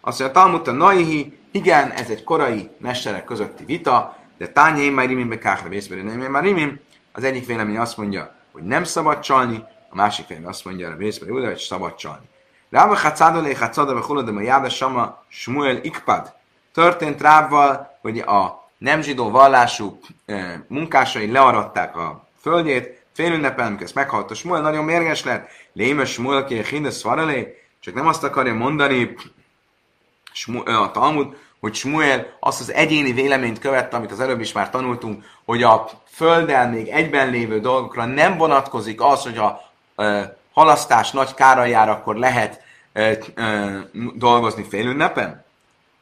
Azt mondja, Talmud a Naihi, igen, ez egy korai mesterek közötti vita, de tányai már rimim bekáhra vészberi nem már rimim. Az egyik vélemény azt mondja, hogy nem szabad csalni, a másik vélemény azt mondja, hogy vészberi hogy szabad csalni. Rába Hacadolé Hacada Behuladom a Jáda Sama Smuel Ikpad. Történt Rábbal, hogy a nem zsidó vallású e, munkásai learadták a földjét, fél ünnepen, amikor ezt meghalt a Smuel, nagyon mérges lett. Lémes Smuel ki Hindes Faralé, csak nem azt akarja mondani a Talmud, hogy Smuel azt az egyéni véleményt követte, amit az előbb is már tanultunk, hogy a földdel még egyben lévő dolgokra nem vonatkozik az, hogy a e, halasztás nagy kára jár, akkor lehet e, e, dolgozni félünnepen?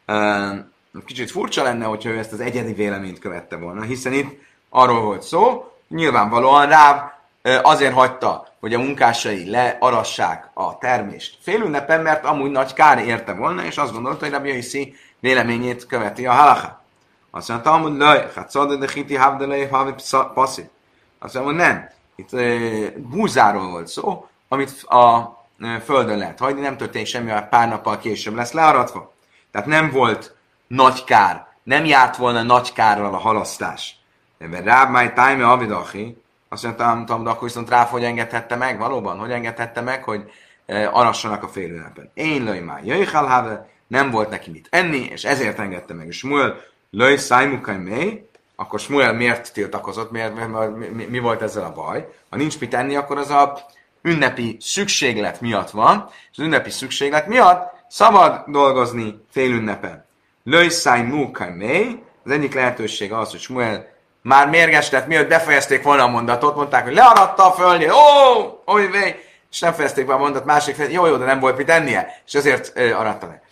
E, kicsit furcsa lenne, hogyha ő ezt az egyedi véleményt követte volna, hiszen itt arról volt szó, nyilvánvalóan rá azért hagyta, hogy a munkásai learassák a termést félünnepen, mert amúgy nagy kár érte volna, és azt gondolta, hogy Rabbi Yossi véleményét követi a halacha. Azt mondta, hogy lej, hát szadad de hiti havdelej havi passzi. Azt mondta, nem. Itt e, búzáról volt szó, amit a e, földön lehet hagyni, nem történik semmi, pár nappal később lesz learatva. Tehát nem volt nagy kár, nem járt volna nagy kárral a halasztás. De Ráb Máj Tájme Avidachi, azt mondtam, de akkor viszont Ráf hogy engedhette meg, valóban, hogy engedhette meg, hogy e, arassanak a félőnepen. Én löj már jöjj nem volt neki mit enni, és ezért engedte meg. És Smuel löj szájmukai mély, akkor Smuel miért tiltakozott, miért, miért, mi, mi, volt ezzel a baj? Ha nincs mit enni, akkor az a ünnepi szükséglet miatt van, és az ünnepi szükséglet miatt szabad dolgozni félünnepen. Löj szájmukai mély, az egyik lehetőség az, hogy Smuel már mérges lett, mielőtt befejezték volna a mondatot, mondták, hogy learatta a földjét, ó, oly véj, és nem fejezték be a mondat, másik fel, jó, jó, de nem volt mit ennie, és ezért aratta le.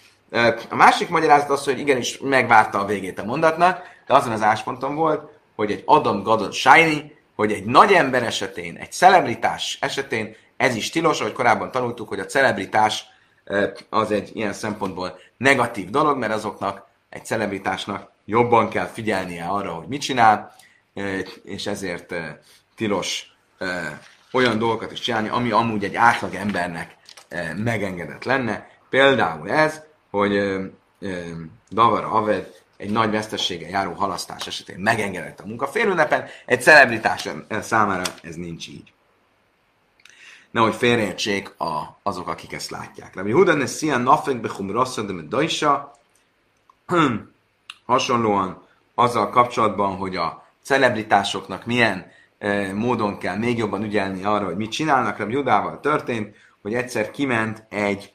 A másik magyarázat az, hogy igenis megvárta a végét a mondatnak, de azon az ásponton volt, hogy egy Adam Gadot Shiny, hogy egy nagy ember esetén, egy celebritás esetén ez is tilos, ahogy korábban tanultuk, hogy a celebritás az egy ilyen szempontból negatív dolog, mert azoknak egy celebritásnak jobban kell figyelnie arra, hogy mit csinál, és ezért tilos olyan dolgokat is csinálni, ami amúgy egy átlag embernek megengedett lenne. Például ez, hogy Davara Aved egy nagy vesztessége járó halasztás esetén megengedett a munka félünnepen, egy celebritás számára ez nincs így. Nehogy félreértsék a, azok, akik ezt látják. Rabbi Hudan ez szia nafek bechum rasszad, de dajsa, hasonlóan azzal kapcsolatban, hogy a celebritásoknak milyen módon kell még jobban ügyelni arra, hogy mit csinálnak. Rabbi Judával történt, hogy egyszer kiment egy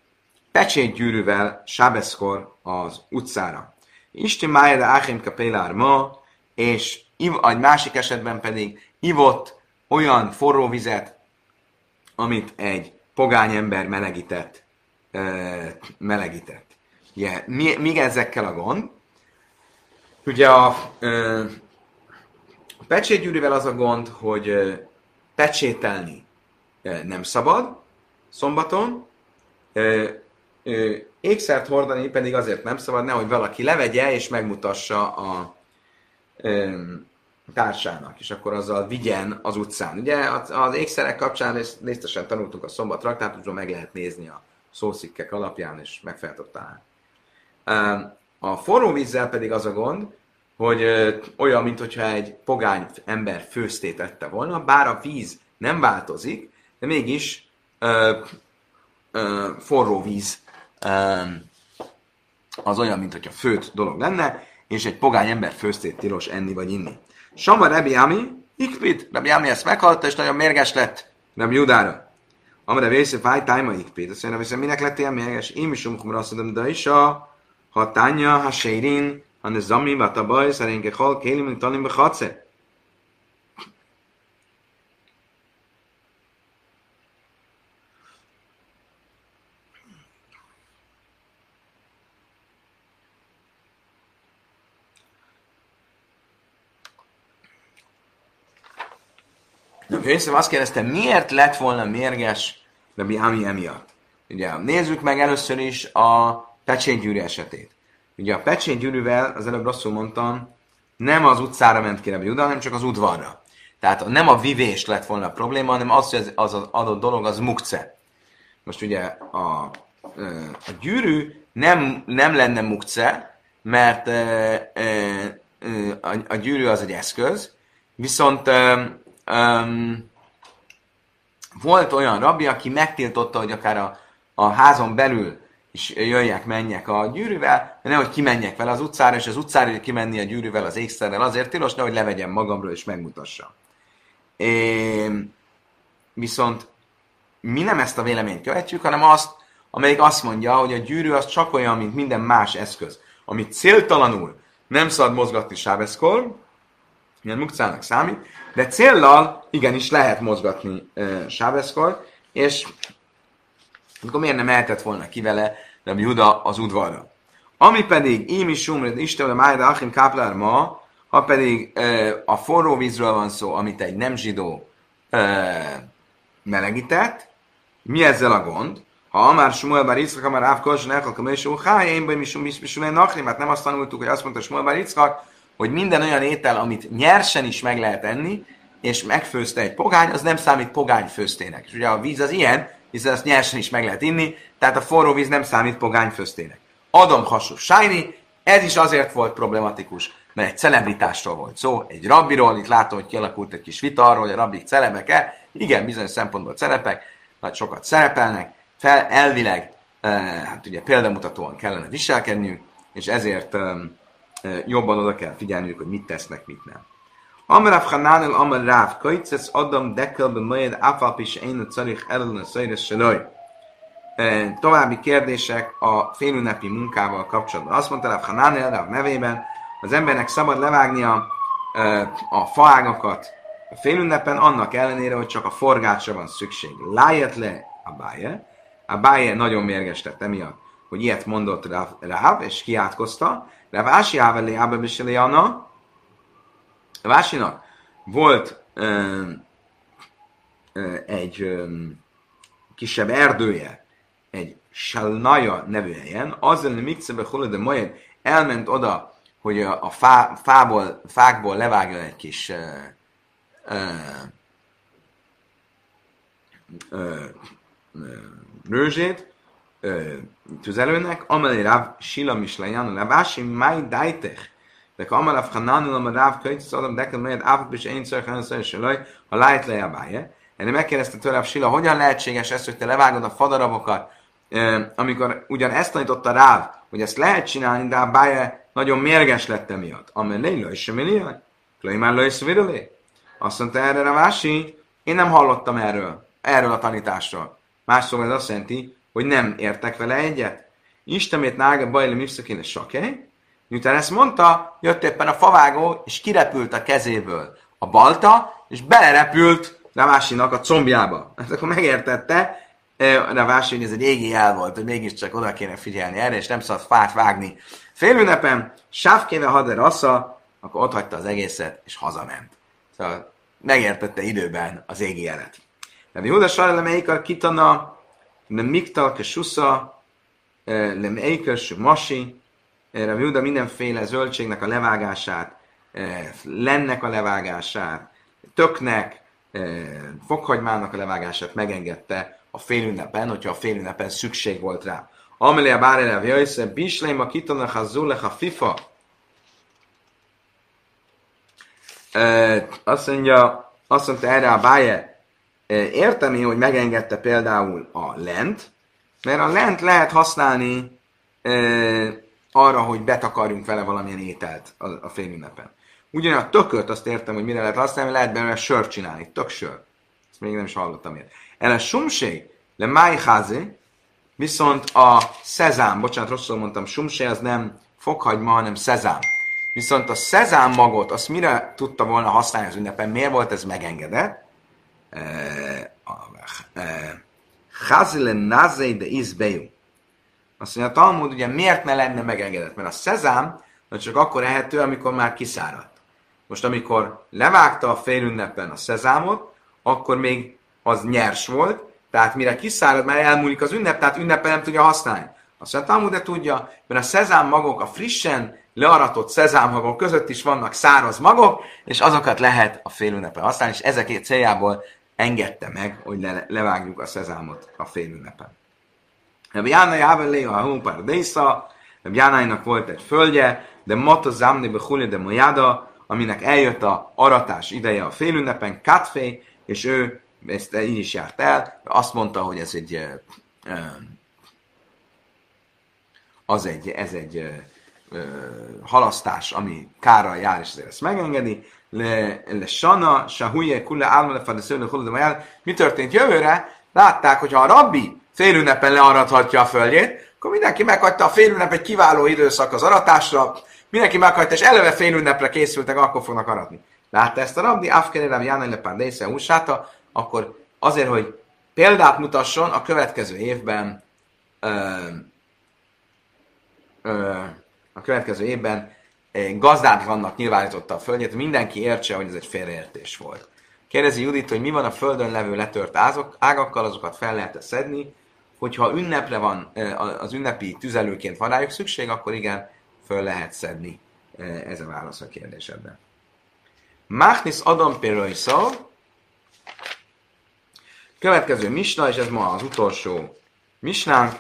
pecsétgyűrűvel Sábeszkor az utcára. Isten Májere Áchim Kapélár ma, és egy másik esetben pedig ivott olyan forró vizet, amit egy pogány ember melegített, melegített. Ugye, mi, mi ezekkel a gond? Ugye a, a pecsétgyűrűvel az a gond, hogy pecsételni nem szabad szombaton, ékszert hordani pedig azért nem szabad, nehogy valaki levegye és megmutassa a társának, és akkor azzal vigyen az utcán. Ugye az ékszerek kapcsán részletesen tanultuk a szombat traktátusban, meg lehet nézni a szószikkek alapján, és megfeltották. A forró vízzel pedig az a gond, hogy olyan, mintha egy pogány ember főztét ette volna, bár a víz nem változik, de mégis ö, ö, forró víz ö, az olyan, mint hogyha főt dolog lenne, és egy pogány ember főztét tilos enni vagy inni. Sama Rebi Ami, Ikpit, Rebi Ami ezt meghallta, és nagyon mérges lett Rebi Judára. Amire vésze fáj tájma Ikpit. Azt mondja, minek lett ilyen mérges? Én is umkum azt mondom, de is a hatánya, ha sérin, ha ne zami, va tabaj, szerénke hal, kélim, tanim, behatsze. Yosef azt kérdezte, miért lett volna mérges Rabbi Ami emiatt? Ugye nézzük meg először is a pecsénygyűrű esetét. Ugye a pecsénygyűrűvel, az előbb rosszul mondtam, nem az utcára ment ki Rabbi hanem csak az udvarra. Tehát nem a vivés lett volna a probléma, hanem az, hogy az, az adott dolog az mukce. Most ugye a, a gyűrű nem, nem lenne mukce, mert a, a gyűrű az egy eszköz, viszont um, volt olyan rabbi, aki megtiltotta, hogy akár a, a házon belül is jöjjek, menjek a gyűrűvel, de nehogy kimenjek vele az utcára, és az utcára kimenni a gyűrűvel az ékszerrel azért tilos, nehogy levegyem magamról és megmutassa. É, viszont mi nem ezt a véleményt követjük, hanem azt, amelyik azt mondja, hogy a gyűrű az csak olyan, mint minden más eszköz, amit céltalanul nem szabad mozgatni sábeszkor, milyen mukcának számít, de céllal igenis lehet mozgatni uh, sábeszkor, és akkor miért nem mehetett volna ki vele de Juda az udvarra. Ami pedig Imi Sumred Isten, a Májda Achim Káplár ma, ha pedig uh, a forró vízről van szó, amit egy nem zsidó uh, melegített, mi ezzel a gond? Ha Amár Sumuel Bar Yitzchak, Amár Áv Kolzson Echal Kamésú, Háj, én baj, Misumé Nachrim, hát nem azt tanultuk, hogy azt mondta Sumuel Bar Yitzchak, hogy minden olyan étel, amit nyersen is meg lehet enni, és megfőzte egy pogány, az nem számít pogány főztének. És ugye a víz az ilyen, hiszen azt nyersen is meg lehet inni, tehát a forró víz nem számít pogány főztének. Adom hasonló Sájni, ez is azért volt problematikus, mert egy celebritásról volt szó, egy rabbiról, itt látom, hogy kialakult egy kis vita arról, hogy a rabbik celebek-e, igen, bizonyos szempontból szerepek, vagy sokat szerepelnek, fel, elvileg, eh, hát ugye példamutatóan kellene viselkedniük, és ezért eh, jobban oda kell figyelniük, hogy mit tesznek, mit nem. Amarav Hanánel Amar Ráv, Kajcesz Adam Dekel be Majed Afalpis Én a Carich Ellen a Szajres Seloj. További kérdések a félünnepi munkával kapcsolatban. Azt mondta Ráv Hanánel Ráv nevében, az embernek szabad levágni a, a faágakat a félünnepen, annak ellenére, hogy csak a forgásra van szükség. Lájett le a báje. A báje nagyon mérges lett emiatt, hogy ilyet mondott Ráv, Ráv és kiátkozta, Rávási Ávelé Ábebiseli Anna, Rávásinak volt ö, ö, egy ö, kisebb erdője, egy Salnaja nevű helyen, azzal a Mikcebe de majd elment oda, hogy a, a fá, fából, fákból levágja egy kis ö, ö, ö, rőzsét, tüzelőnek, amelé ráv sila mislajan, ráv ási máj dájtech, de kamal af hananul am ráv köjt, szadam dekel melyed áfak is én ször hanször selaj, ha lájt le báje. Erre megkérdezte tőle Sila, hogyan lehetséges ez, hogy te levágod a fadarabokat, amikor ugyan ezt tanította Ráv, hogy ezt lehet csinálni, de a báje nagyon mérges lett emiatt. Amelé, laj sem millió, laj már laj szvirulé. Azt mondta erre Ravási, én nem hallottam erről, erről a tanításról. Más szóval ez azt jelenti, hogy nem értek vele egyet. Istemét nága bajle mipszakéne saké. Miután ezt mondta, jött éppen a favágó, és kirepült a kezéből a balta, és belerepült Ravásinak a combjába. Hát akkor megértette, Ravási, hogy ez egy égi jel volt, hogy mégiscsak oda kéne figyelni erre, és nem szabad fát vágni. Félünnepen, sávkéve hader assza, akkor ott hagyta az egészet, és hazament. Szóval megértette időben az égi jelet. De Júda Sarele Meikar kitana, nem miktal ke susza, nem Meikar masi, Rabbi Júda mindenféle zöldségnek a levágását, lennek a levágását, töknek, fokhagymának a levágását megengedte a félünnepen, hogyha a félünnepen szükség volt rá. Amelia Bárerev Jöjsze, Bisleim a kitanach a zulech a fifa. Azt mondja, azt mondta erre a Báje, értem én, hogy megengedte például a lent, mert a lent lehet használni arra, hogy betakarjunk vele valamilyen ételt a, a félünnepen. Ugyan a tököt azt értem, hogy mire lehet használni, lehet belőle sört csinálni, tök sör. Ezt még nem is hallottam én. El a sumsé, le májházi, viszont a szezám, bocsánat, rosszul mondtam, sumsé az nem fokhagyma, hanem szezám. Viszont a szezám magot, azt mire tudta volna használni az ünnepen, miért volt ez megengedett? Chazile nazé de izbeju. Azt mondja, a Talmud ugye miért ne lenne megengedett? Mert a szezám csak akkor ehető, amikor már kiszáradt. Most amikor levágta a félünnepen a szezámot, akkor még az nyers volt, tehát mire kiszárad, már elmúlik az ünnep, tehát ünnepen nem tudja használni. Azt mondja, Talmud de tudja, mert a szezám magok, a frissen learatott szezám magok között is vannak száraz magok, és azokat lehet a félünnepen használni, és ezek céljából engedte meg, hogy le, levágjuk a szezámot a félünnepen. Rabbi Jána Jávelé a Humpar Désza, Rabbi Jánáinak volt egy földje, de Mata Zamni Behulja de Mojada, aminek eljött a aratás ideje a félünnepen, Katfé, és ő ezt így is járt el, azt mondta, hogy ez egy az egy, ez egy halasztás, ami kárral jár, és ezért ezt megengedi. Le, le sana, sahuje, kulle, álma, le, fadesző, le, Mi történt jövőre? Látták, hogy ha a rabbi félünnepen learathatja a földjét, akkor mindenki meghagyta a félünnep egy kiváló időszak az aratásra, mindenki meghagyta, és eleve félünnepre készültek, akkor fognak aratni. Látta ezt a rabbi, Afkerelem Jánai Lepán Désze Húsáta, akkor azért, hogy példát mutasson, a következő évben ö, ö, a következő évben vannak nyilvánította a földjét, mindenki értse, hogy ez egy félreértés volt. Kérdezi Judit, hogy mi van a földön levő letört ázok, ágakkal, azokat fel lehet szedni, hogyha ünnepre van, az ünnepi tüzelőként van rájuk szükség, akkor igen, föl lehet szedni. Ez a válasz a kérdésedben. Machnis Adam Peroiszó. Következő misna, és ez ma az utolsó misnánk.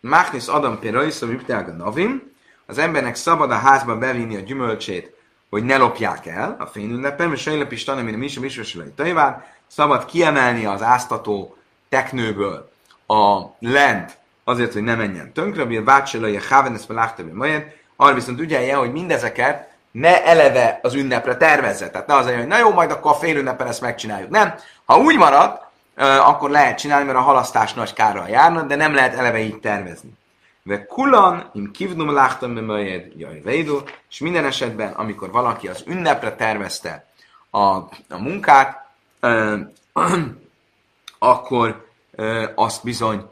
Machnis Adam Peroiszó, a Navim. Az embernek szabad a házba bevinni a gyümölcsét, hogy ne lopják el a fényünnepen, és Sejlep is tanem, mint a Misa Tajván, szabad kiemelni az áztató teknőből a lent, azért, hogy ne menjen tönkre, a bácsolai a Hávenes Melachtabi majd, arra viszont ügyelje, hogy mindezeket ne eleve az ünnepre tervezze. Tehát ne az, hogy na jó, majd akkor a fél ünnepen ezt megcsináljuk. Nem. Ha úgy marad, akkor lehet csinálni, mert a halasztás nagy kárral járna, de nem lehet eleve így tervezni. De kulan, im kivnum láhtam bemajed, jaj védú, és minden esetben, amikor valaki az ünnepre tervezte a, a munkát, ö, ö, akkor azt bizony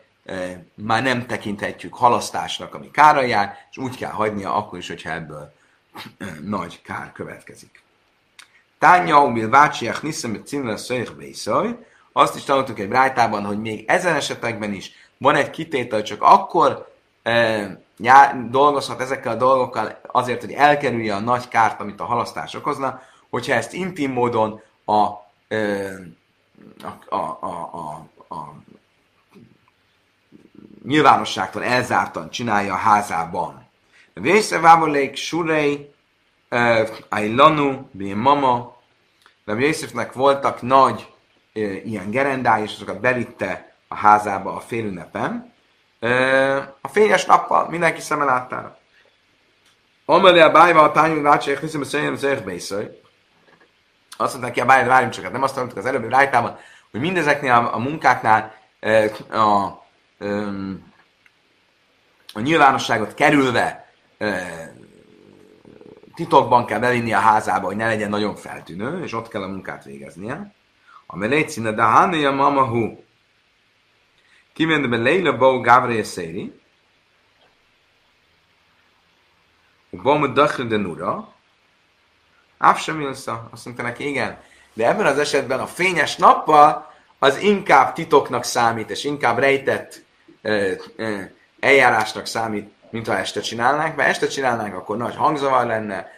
már nem tekinthetjük halasztásnak, ami kára jár, és úgy kell hagynia akkor is, hogyha ebből nagy kár következik. Tánya, umil vácsiach niszem, címle szöjjh azt is tanultuk egy rájtában, hogy még ezen esetekben is van egy kitétel, csak akkor dolgozhat ezekkel a dolgokkal azért, hogy elkerülje a nagy kárt, amit a halasztás okozna, hogyha ezt intim módon a, a, a, a, a, a nyilvánosságtól elzártan csinálja a házában. Vészevávolék, surei, Ailanu, Bien Mama, Rabbi Yosefnek voltak nagy ilyen gerendái, és azokat bevitte a házába a félünnepen, a fényes nappal, mindenki szeme láttára. Amelé a bájva a tányunk rácsék, hiszem, szerintem az bészaj. Azt mondták ki a bájva, várjunk csak, hát nem azt mondtuk az előbbi rájtában, hogy mindezeknél a, a munkáknál a, a, a nyilvánosságot kerülve titokban kell bevinni a házába, hogy ne legyen nagyon feltűnő, és ott kell a munkát végeznie. A melécine de a mama hu. Kivende be Leila Bau Gavre Széri. Bau de Nura. Áv sem Azt mondta neki, igen. De ebben az esetben a fényes nappal az inkább titoknak számít, és inkább rejtett ö, ö, eljárásnak számít, mint ha este csinálnánk, mert este csinálnánk, akkor nagy hangzavar lenne,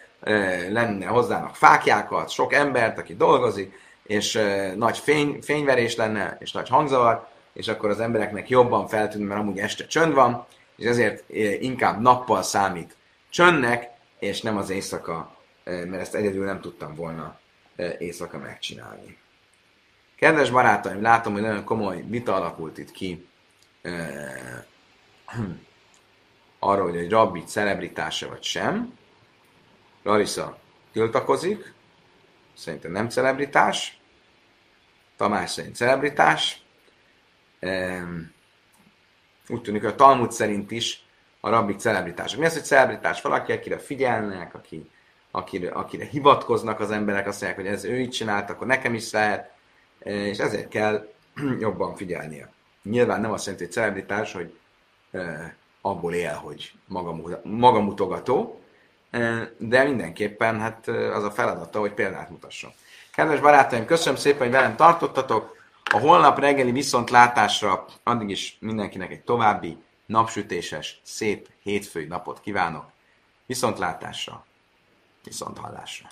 lenne hozzának fákjákat, sok embert, aki dolgozik, és nagy fény, fényverés lenne, és nagy hangzavar, és akkor az embereknek jobban feltűnne, mert amúgy este csönd van, és ezért inkább nappal számít csöndnek, és nem az éjszaka, mert ezt egyedül nem tudtam volna éjszaka megcsinálni. Kedves barátaim, látom, hogy nagyon komoly vita alakult itt ki arról, hogy egy rabbi celebritása vagy sem. Larissa tiltakozik, szerintem nem celebritás, Tamás szerint celebritás. Úgy tűnik, hogy a Talmud szerint is a rabbik celebritások. Mi az, hogy celebritás? Valaki, akire figyelnek, aki, akire, akire hivatkoznak az emberek, azt mondják, hogy ez ő így csinált, akkor nekem is lehet, és ezért kell jobban figyelnie. Nyilván nem azt jelenti, hogy celebritás, hogy abból él, hogy magamutogató, de mindenképpen hát az a feladata, hogy példát mutasson. Kedves barátaim, köszönöm szépen, hogy velem tartottatok. A holnap reggeli viszontlátásra addig is mindenkinek egy további napsütéses, szép hétfői napot kívánok. Viszontlátásra, qui sont en.